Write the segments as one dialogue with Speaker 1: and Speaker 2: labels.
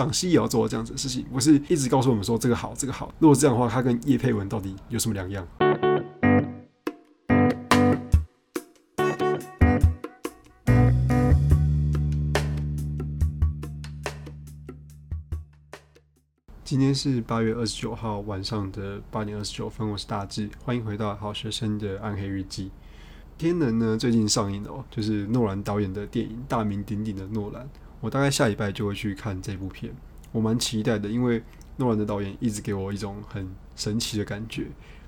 Speaker 1: 赏析也要做到这样子的事情，不是一直告诉我们说这个好，这个好。如果这样的话，它跟叶佩文到底有什么两样？今天是八月二十九号晚上的八点二十九分，我是大志，欢迎回到好学生的暗黑日记。天能呢，最近上映了哦，就是诺兰导演的电影，大名鼎鼎的诺兰。我大概下礼拜就会去看这部片，我蛮期待的，因为诺兰的导演一直给我一种很神奇的感觉。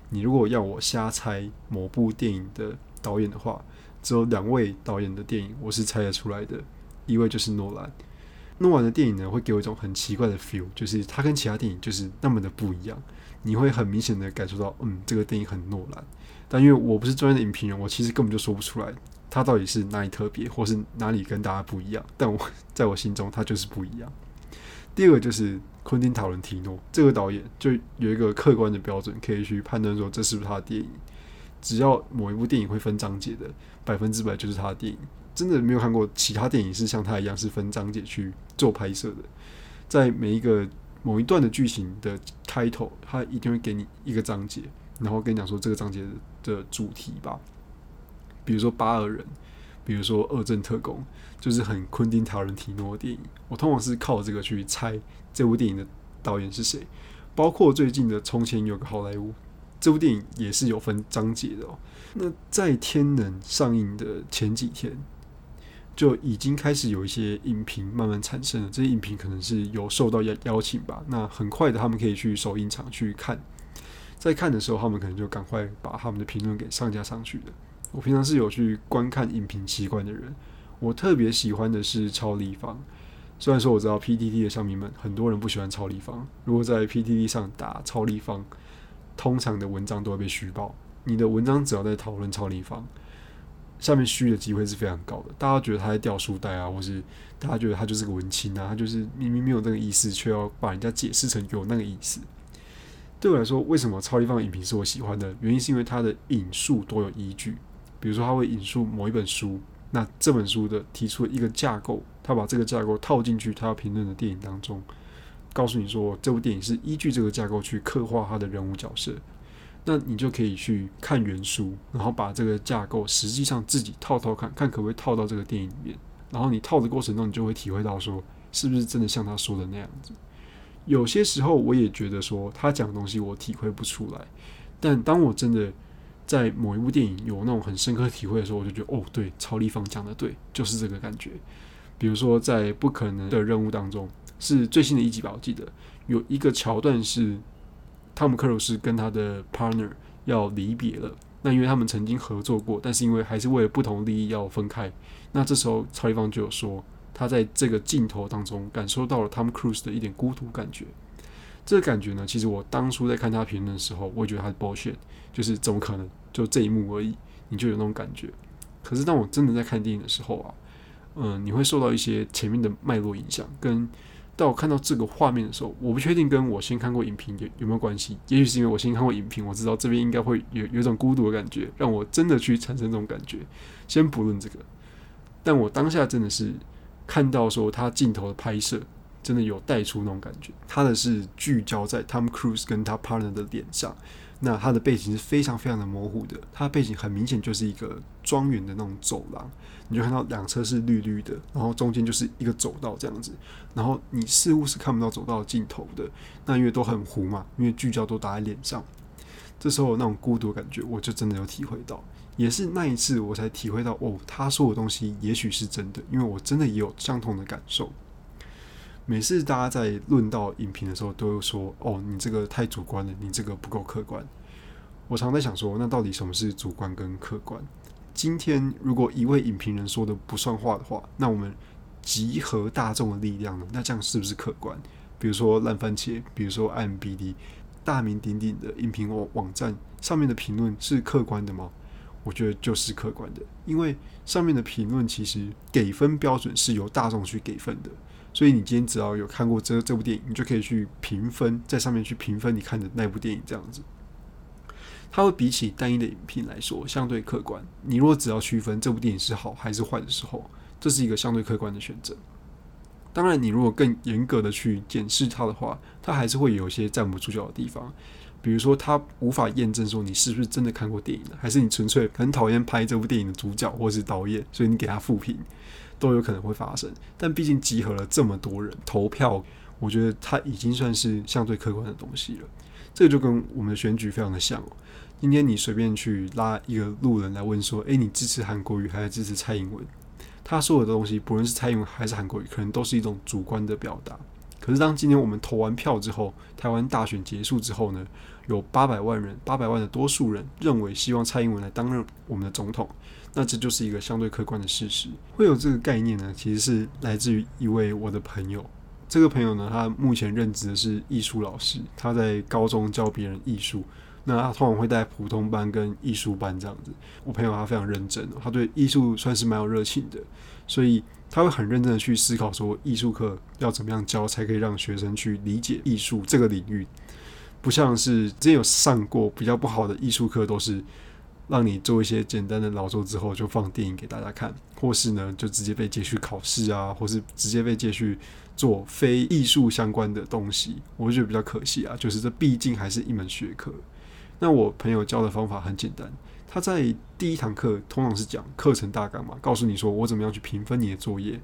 Speaker 1: 你如果要我瞎猜某部电影的导演的话，只有两位导演的电影我是猜得出来的，一位就是诺兰。诺兰的电影呢，会给我一种很奇怪的 feel，就是他跟其他电影就是那么的不一样，你会很明显的感受到，嗯，这个电影很诺兰。但因为我不是专业的影评人，我其实根本就说不出来他到底是哪里特别，或是哪里跟大家不一样。但我 在我心中，他就是不一样。第二个就是昆汀·塔伦提诺这个导演，就有一个客观的标准可以去判断说这是不是他的电影。只要某一部电影会分章节的，百分之百就是他的电影。真的没有看过其他电影是像他一样是分章节去做拍摄的，在每一个某一段的剧情的开头，他一定会给你一个章节，然后跟你讲说这个章节的主题吧。比如说《八二人》，比如说《二战特工》，就是很昆汀·塔伦提诺的电影。我通常是靠这个去猜这部电影的导演是谁。包括最近的《从前有个好莱坞》，这部电影也是有分章节的哦。那在《天能》上映的前几天。就已经开始有一些影评慢慢产生了，这些影评可能是有受到邀邀请吧。那很快的，他们可以去首映场去看，在看的时候，他们可能就赶快把他们的评论给上架上去的。我平常是有去观看影评习惯的人，我特别喜欢的是超立方。虽然说我知道 PTT 的乡民们很多人不喜欢超立方，如果在 PTT 上打超立方，通常的文章都会被虚报。你的文章只要在讨论超立方。下面虚的机会是非常高的，大家觉得他在掉书袋啊，或是大家觉得他就是个文青啊，他就是明明没有那个意思，却要把人家解释成有那个意思。对我来说，为什么超立方影评是我喜欢的？原因是因为他的引述都有依据，比如说他会引述某一本书，那这本书的提出一个架构，他把这个架构套进去他要评论的电影当中，告诉你说这部电影是依据这个架构去刻画他的人物角色。那你就可以去看原书，然后把这个架构实际上自己套套看看可不可以套到这个电影里面。然后你套的过程中，你就会体会到说，是不是真的像他说的那样子。有些时候我也觉得说，他讲的东西我体会不出来。但当我真的在某一部电影有那种很深刻体会的时候，我就觉得哦，对，曹立芳讲的对，就是这个感觉。比如说在《不可能的任务》当中，是最新的一集吧，我记得有一个桥段是。汤姆克鲁斯跟他的 partner 要离别了，那因为他们曾经合作过，但是因为还是为了不同利益要分开。那这时候曹立芳就有说，他在这个镜头当中感受到了汤姆克鲁斯的一点孤独感觉。这个感觉呢，其实我当初在看他评论的时候，我也觉得他是 bullshit，就是怎么可能就这一幕而已，你就有那种感觉。可是当我真的在看电影的时候啊，嗯，你会受到一些前面的脉络影响跟。当我看到这个画面的时候，我不确定跟我先看过影评有有没有关系。也许是因为我先看过影评，我知道这边应该会有有一种孤独的感觉，让我真的去产生这种感觉。先不论这个，但我当下真的是看到说他镜头的拍摄真的有带出那种感觉。他的是聚焦在 Tom Cruise 跟他 partner 的脸上。那他的背景是非常非常的模糊的，他的背景很明显就是一个庄园的那种走廊，你就看到两侧是绿绿的，然后中间就是一个走道这样子，然后你似乎是看不到走道尽头的，那因为都很糊嘛，因为聚焦都打在脸上，这时候那种孤独感觉，我就真的有体会到，也是那一次我才体会到，哦，他说的东西也许是真的，因为我真的也有相同的感受。每次大家在论到影评的时候，都会说：“哦，你这个太主观了，你这个不够客观。”我常在想说，那到底什么是主观跟客观？今天如果一位影评人说的不算话的话，那我们集合大众的力量呢？那这样是不是客观？比如说烂番茄，比如说 m b d 大名鼎鼎的影评网网站上面的评论是客观的吗？我觉得就是客观的，因为上面的评论其实给分标准是由大众去给分的。所以你今天只要有看过这这部电影，你就可以去评分，在上面去评分你看的那部电影这样子。它会比起单一的影评来说相对客观。你如果只要区分这部电影是好还是坏的时候，这是一个相对客观的选择。当然，你如果更严格的去检视它的话，它还是会有一些站不住脚的地方。比如说，它无法验证说你是不是真的看过电影的，还是你纯粹很讨厌拍这部电影的主角或是导演，所以你给他复评，都有可能会发生。但毕竟集合了这么多人投票，我觉得它已经算是相对客观的东西了。这个就跟我们的选举非常的像哦。今天你随便去拉一个路人来问说：“诶，你支持韩国瑜还是支持蔡英文？”他说的东西，不论是蔡英文还是韩国瑜，可能都是一种主观的表达。可是当今天我们投完票之后，台湾大选结束之后呢，有八百万人，八百万的多数人认为希望蔡英文来担任我们的总统，那这就是一个相对客观的事实。会有这个概念呢，其实是来自于一位我的朋友。这个朋友呢，他目前任职的是艺术老师，他在高中教别人艺术。那他通常会带普通班跟艺术班这样子。我朋友他非常认真，他对艺术算是蛮有热情的，所以他会很认真的去思考说艺术课要怎么样教才可以让学生去理解艺术这个领域。不像是之前有上过比较不好的艺术课，都是让你做一些简单的劳作之后就放电影给大家看，或是呢就直接被接去考试啊，或是直接被接去做非艺术相关的东西，我觉得比较可惜啊。就是这毕竟还是一门学科。那我朋友教的方法很简单，他在第一堂课通常是讲课程大纲嘛，告诉你说我怎么样去评分你的作业，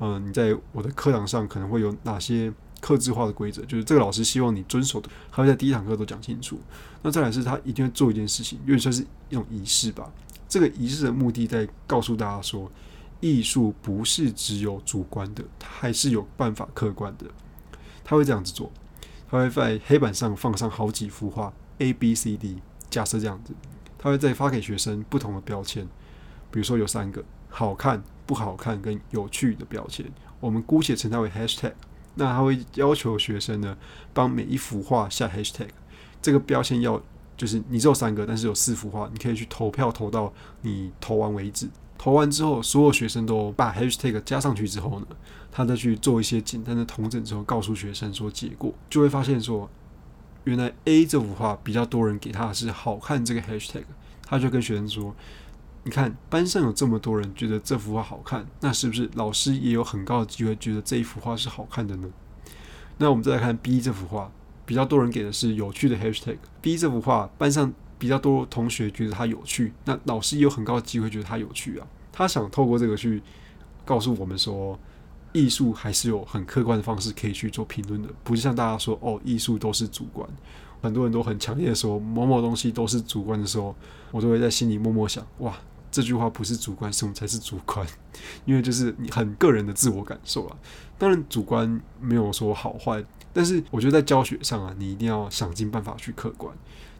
Speaker 1: 嗯，你在我的课堂上可能会有哪些克制化的规则，就是这个老师希望你遵守的，他会在第一堂课都讲清楚。那再来是他一定会做一件事情，因为算是一种仪式吧。这个仪式的目的在告诉大家说，艺术不是只有主观的，它还是有办法客观的。他会这样子做，他会在黑板上放上好几幅画。A、B、C、D，假设这样子，他会再发给学生不同的标签，比如说有三个好看、不好看跟有趣的标签，我们姑且称它为 Hashtag。那他会要求学生呢，帮每一幅画下 Hashtag，这个标签要就是你只有三个，但是有四幅画，你可以去投票投到你投完为止。投完之后，所有学生都把 Hashtag 加上去之后呢，他再去做一些简单的统整之后，告诉学生说结果，就会发现说。原来 A 这幅画比较多人给他的是好看这个 hashtag，他就跟学生说：“你看班上有这么多人觉得这幅画好看，那是不是老师也有很高的机会觉得这一幅画是好看的呢？”那我们再来看 B 这幅画，比较多人给的是有趣的 hashtag。B 这幅画班上比较多同学觉得它有趣，那老师也有很高的机会觉得它有趣啊。他想透过这个去告诉我们说。艺术还是有很客观的方式可以去做评论的，不是像大家说哦，艺术都是主观。很多人都很强烈的说某某东西都是主观的时候，我都会在心里默默想：哇，这句话不是主观，什么才是主观？因为就是你很个人的自我感受啊。当然，主观没有说好坏，但是我觉得在教学上啊，你一定要想尽办法去客观。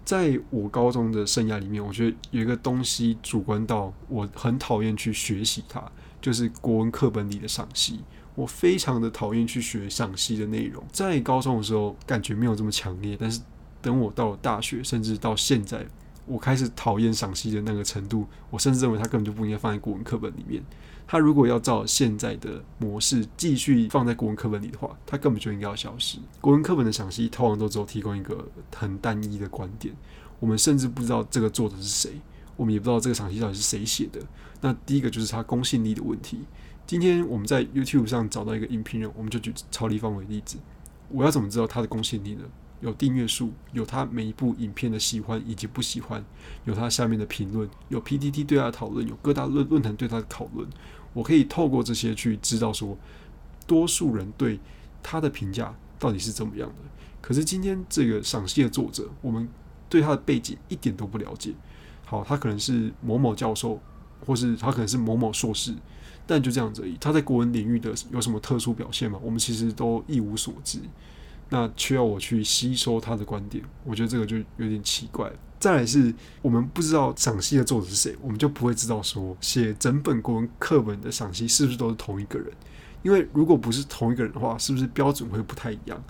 Speaker 1: 在我高中的生涯里面，我觉得有一个东西主观到我很讨厌去学习它，就是国文课本里的赏析。我非常的讨厌去学赏析的内容，在高中的时候感觉没有这么强烈，但是等我到了大学，甚至到现在，我开始讨厌赏析的那个程度，我甚至认为它根本就不应该放在国文课本里面。它如果要照现在的模式继续放在国文课本里的话，它根本就应该要消失。国文课本的赏析通常都只有提供一个很单一的观点，我们甚至不知道这个作者是谁，我们也不知道这个赏析到底是谁写的。那第一个就是它公信力的问题。今天我们在 YouTube 上找到一个影评人，我们就举曹立芳为例子。我要怎么知道他的公信力呢？有订阅数，有他每一部影片的喜欢以及不喜欢，有他下面的评论，有 PTT 对他的讨论，有各大论论坛对他的讨论。我可以透过这些去知道说，多数人对他的评价到底是怎么样的。可是今天这个赏析的作者，我们对他的背景一点都不了解。好，他可能是某某教授，或是他可能是某某硕士。但就这样子而已。他在国文领域的有什么特殊表现吗？我们其实都一无所知。那需要我去吸收他的观点，我觉得这个就有点奇怪。再来是我们不知道赏析的作者是谁，我们就不会知道说写整本国文课本的赏析是不是都是同一个人。因为如果不是同一个人的话，是不是标准会不太一样？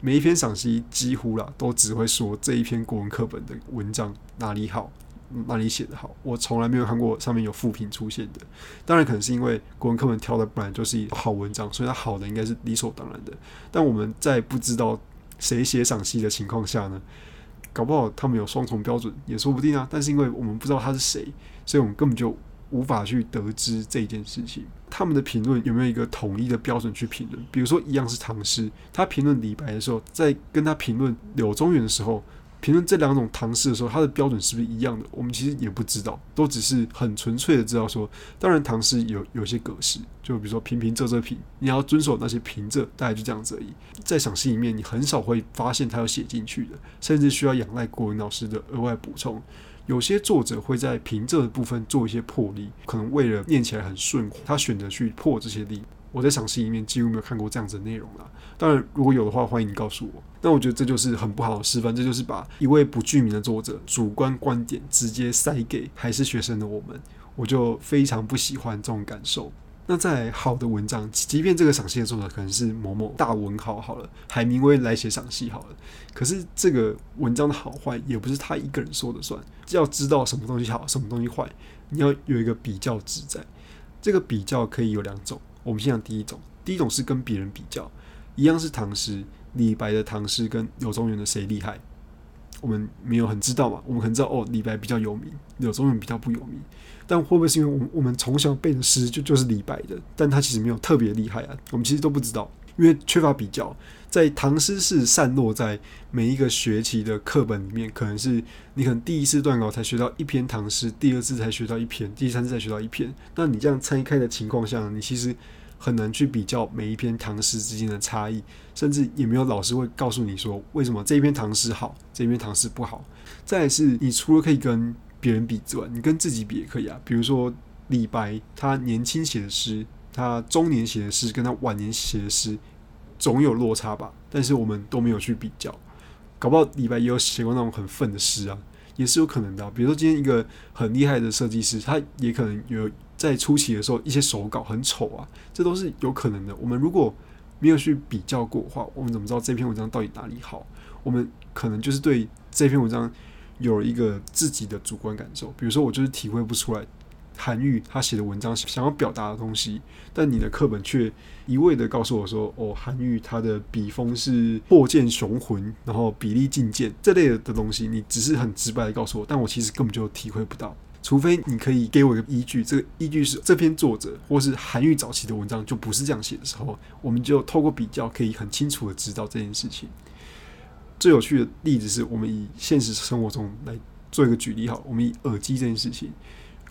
Speaker 1: 每一篇赏析几乎啦都只会说这一篇国文课本的文章哪里好。哪里写的好？我从来没有看过上面有负评出现的。当然，可能是因为国文课本挑的本来就是一好文章，所以它好的应该是理所当然的。但我们在不知道谁写赏析的情况下呢，搞不好他们有双重标准也说不定啊。但是因为我们不知道他是谁，所以我们根本就无法去得知这件事情。他们的评论有没有一个统一的标准去评论？比如说，一样是唐诗，他评论李白的时候，在跟他评论柳宗元的时候。评论这两种唐诗的时候，它的标准是不是一样的？我们其实也不知道，都只是很纯粹的知道说，当然唐诗有有些格式，就比如说平平仄仄平，你要遵守那些平仄，大概就这样子而已。在赏析里面，你很少会发现他要写进去的，甚至需要仰赖国文老师的额外补充。有些作者会在平仄的部分做一些破例，可能为了念起来很顺，他选择去破这些例。我在赏析里面几乎没有看过这样子的内容了。当然，如果有的话，欢迎你告诉我。那我觉得这就是很不好的示范，这就是把一位不具名的作者主观观点直接塞给还是学生的我们，我就非常不喜欢这种感受。那在好的文章，即便这个赏析的作者可能是某某大文豪好了，海明威来写赏析好了，可是这个文章的好坏也不是他一个人说的算。要知道什么东西好，什么东西坏，你要有一个比较值在。这个比较可以有两种，我们先讲第一种，第一种是跟别人比较，一样是唐诗。李白的唐诗跟柳宗元的谁厉害？我们没有很知道嘛？我们可能知道哦，李白比较有名，柳宗元比较不有名。但会不会是因为我们我们从小背的诗就就是李白的？但他其实没有特别厉害啊，我们其实都不知道，因为缺乏比较。在唐诗是散落在每一个学期的课本里面，可能是你可能第一次段考才学到一篇唐诗，第二次才学到一篇，第三次才学到一篇。那你这样拆开的情况下，你其实。很难去比较每一篇唐诗之间的差异，甚至也没有老师会告诉你说为什么这一篇唐诗好，这一篇唐诗不好。再是，你除了可以跟别人比之外，你跟自己比也可以啊。比如说李白，他年轻写的诗，他中年写的诗，跟他晚年写的诗，总有落差吧？但是我们都没有去比较，搞不好李白也有写过那种很愤的诗啊，也是有可能的。比如说今天一个很厉害的设计师，他也可能有。在初期的时候，一些手稿很丑啊，这都是有可能的。我们如果没有去比较过的话，我们怎么知道这篇文章到底哪里好？我们可能就是对这篇文章有了一个自己的主观感受。比如说，我就是体会不出来韩愈他写的文章想要表达的东西，但你的课本却一味的告诉我说：“哦，韩愈他的笔锋是破剑雄浑，然后笔力劲剑这类的东西。”你只是很直白的告诉我，但我其实根本就体会不到。除非你可以给我一个依据，这个依据是这篇作者或是韩愈早期的文章就不是这样写的时候，我们就透过比较可以很清楚的知道这件事情。最有趣的例子是我们以现实生活中来做一个举例，好，我们以耳机这件事情，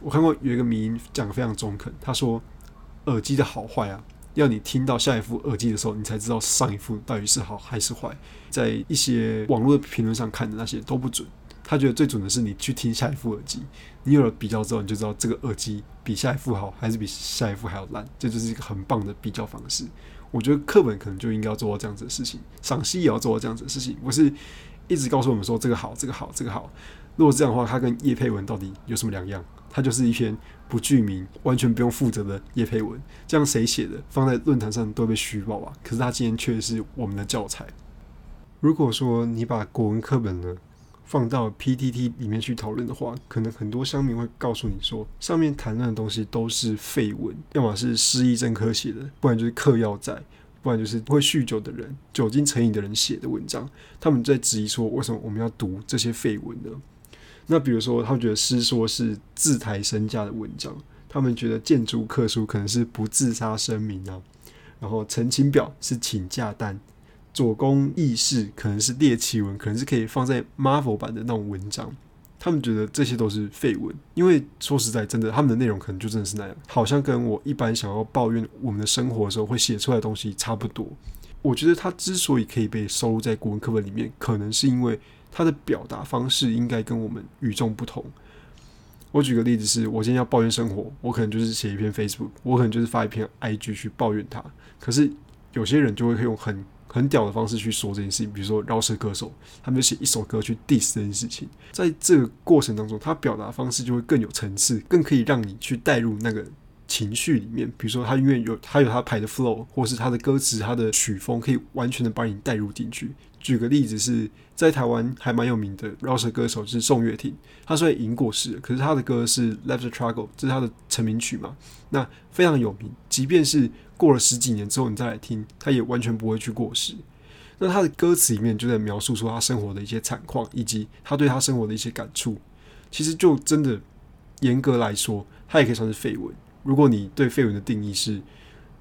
Speaker 1: 我看过有一个名讲的非常中肯，他说耳机的好坏啊，要你听到下一副耳机的时候，你才知道上一副到底是好还是坏。在一些网络的评论上看的那些都不准。他觉得最准的是你去听下一副耳机，你有了比较之后，你就知道这个耳机比下一副好，还是比下一副还要烂。这就是一个很棒的比较方式。我觉得课本可能就应该要做到这样子的事情，赏析也要做到这样子的事情。不是一直告诉我们说这个好，这个好，这个好。如果这样的话，它跟叶佩文到底有什么两样？它就是一篇不具名、完全不用负责的叶佩文。这样谁写的，放在论坛上都被虚报啊。可是他今天却是我们的教材。如果说你把国文课本呢？放到 PTT 里面去讨论的话，可能很多乡民会告诉你说，上面谈论的东西都是废文，要么是失忆症科写的，不然就是嗑药仔，不然就是会酗酒的人、酒精成瘾的人写的文章。他们在质疑说，为什么我们要读这些废文呢？那比如说，他们觉得诗说是自抬身价的文章，他们觉得建筑课书可能是不自杀声明啊，然后陈情表是请假单。左公议事可能是猎奇文，可能是可以放在 Marvel 版的那种文章。他们觉得这些都是废文，因为说实在，真的他们的内容可能就真的是那样，好像跟我一般想要抱怨我们的生活的时候会写出来的东西差不多。我觉得他之所以可以被收录在古文课本里面，可能是因为他的表达方式应该跟我们与众不同。我举个例子，是我今天要抱怨生活，我可能就是写一篇 Facebook，我可能就是发一篇 IG 去抱怨他。可是有些人就会用很很屌的方式去说这件事情，比如说饶舌歌手，他们就写一首歌去 diss 这件事情，在这个过程当中，他表达方式就会更有层次，更可以让你去带入那个情绪里面。比如说他因为有他有他排的 flow，或是他的歌词、他的曲风，可以完全的把你带入进去。举个例子，是在台湾还蛮有名的饶舌歌手是宋岳庭，他虽然已经过世了，可是他的歌是 Left the Struggle，这是他的成名曲嘛，那非常有名，即便是。过了十几年之后，你再来听，他也完全不会去过时。那他的歌词里面就在描述说他生活的一些惨况，以及他对他生活的一些感触。其实就真的严格来说，他也可以算是绯闻。如果你对废文的定义是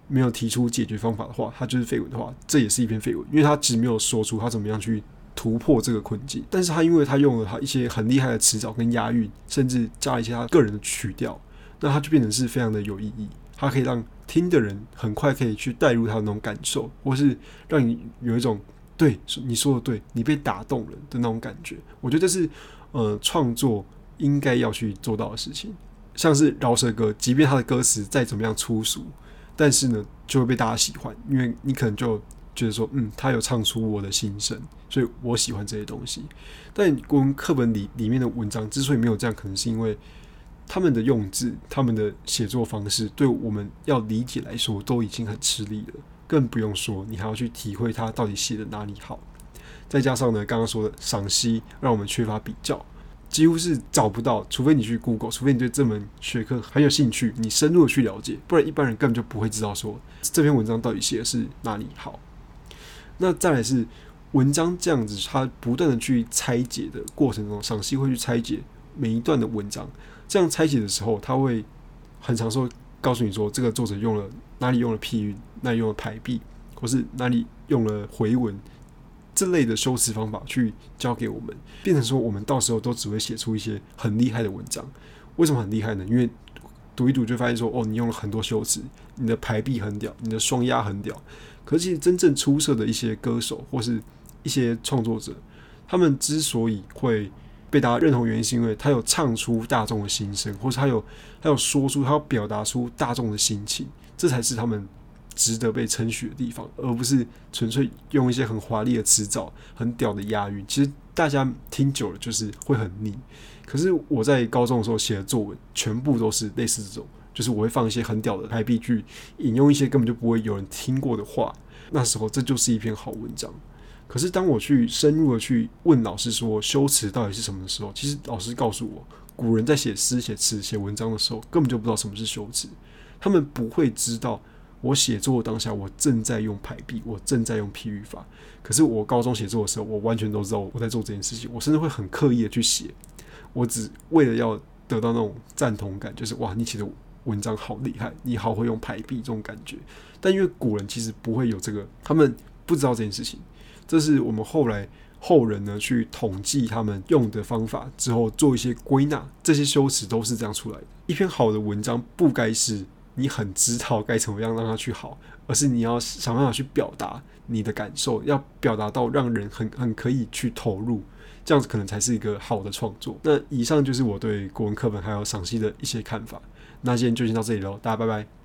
Speaker 1: 没有提出解决方法的话，它就是废文的话，这也是一篇废文，因为它只没有说出它怎么样去突破这个困境。但是它因为它用了它一些很厉害的词藻跟押韵，甚至加一些他个人的曲调，那它就变成是非常的有意义。它可以让听的人很快可以去带入他的那种感受，或是让你有一种对你说的对，你被打动了的那种感觉。我觉得这是呃创作应该要去做到的事情。像是饶舌歌，即便他的歌词再怎么样粗俗，但是呢就会被大家喜欢，因为你可能就觉得说，嗯，他有唱出我的心声，所以我喜欢这些东西。但国文课本里里面的文章之所以没有这样，可能是因为他们的用字、他们的写作方式，对我们要理解来说都已经很吃力了，更不用说你还要去体会他到底写的哪里好。再加上呢，刚刚说的赏析，让我们缺乏比较。几乎是找不到，除非你去 Google，除非你对这门学科很有兴趣，你深入的去了解，不然一般人根本就不会知道说这篇文章到底写的是哪里好。那再来是文章这样子，它不断的去拆解的过程中，赏析会去拆解每一段的文章。这样拆解的时候，他会很常说告诉你说，这个作者用了哪里用了譬喻，哪里用了排比，或是哪里用了回文。这类的修辞方法去教给我们，变成说我们到时候都只会写出一些很厉害的文章。为什么很厉害呢？因为读一读就发现说，哦，你用了很多修辞，你的排比很屌，你的双押很屌。可是真正出色的一些歌手或是一些创作者，他们之所以会被大家认同，原因是因为他有唱出大众的心声，或者他有他有说出他要表达出大众的心情，这才是他们。值得被称许的地方，而不是纯粹用一些很华丽的词藻、很屌的押韵。其实大家听久了就是会很腻。可是我在高中的时候写的作文，全部都是类似这种，就是我会放一些很屌的排比句，引用一些根本就不会有人听过的话。那时候这就是一篇好文章。可是当我去深入的去问老师说修辞到底是什么的时候，其实老师告诉我，古人在写诗、写词、写文章的时候，根本就不知道什么是修辞，他们不会知道。我写作当下，我正在用排比，我正在用譬喻法。可是我高中写作的时候，我完全都知道我在做这件事情。我甚至会很刻意的去写，我只为了要得到那种赞同感，就是哇，你写的文章好厉害，你好会用排比这种感觉。但因为古人其实不会有这个，他们不知道这件事情。这是我们后来后人呢去统计他们用的方法之后，做一些归纳，这些修辞都是这样出来的。一篇好的文章不该是。你很知道该怎么样让他去好，而是你要想办法去表达你的感受，要表达到让人很很可以去投入，这样子可能才是一个好的创作。那以上就是我对国文课本还有赏析的一些看法。那今天就先到这里喽，大家拜拜。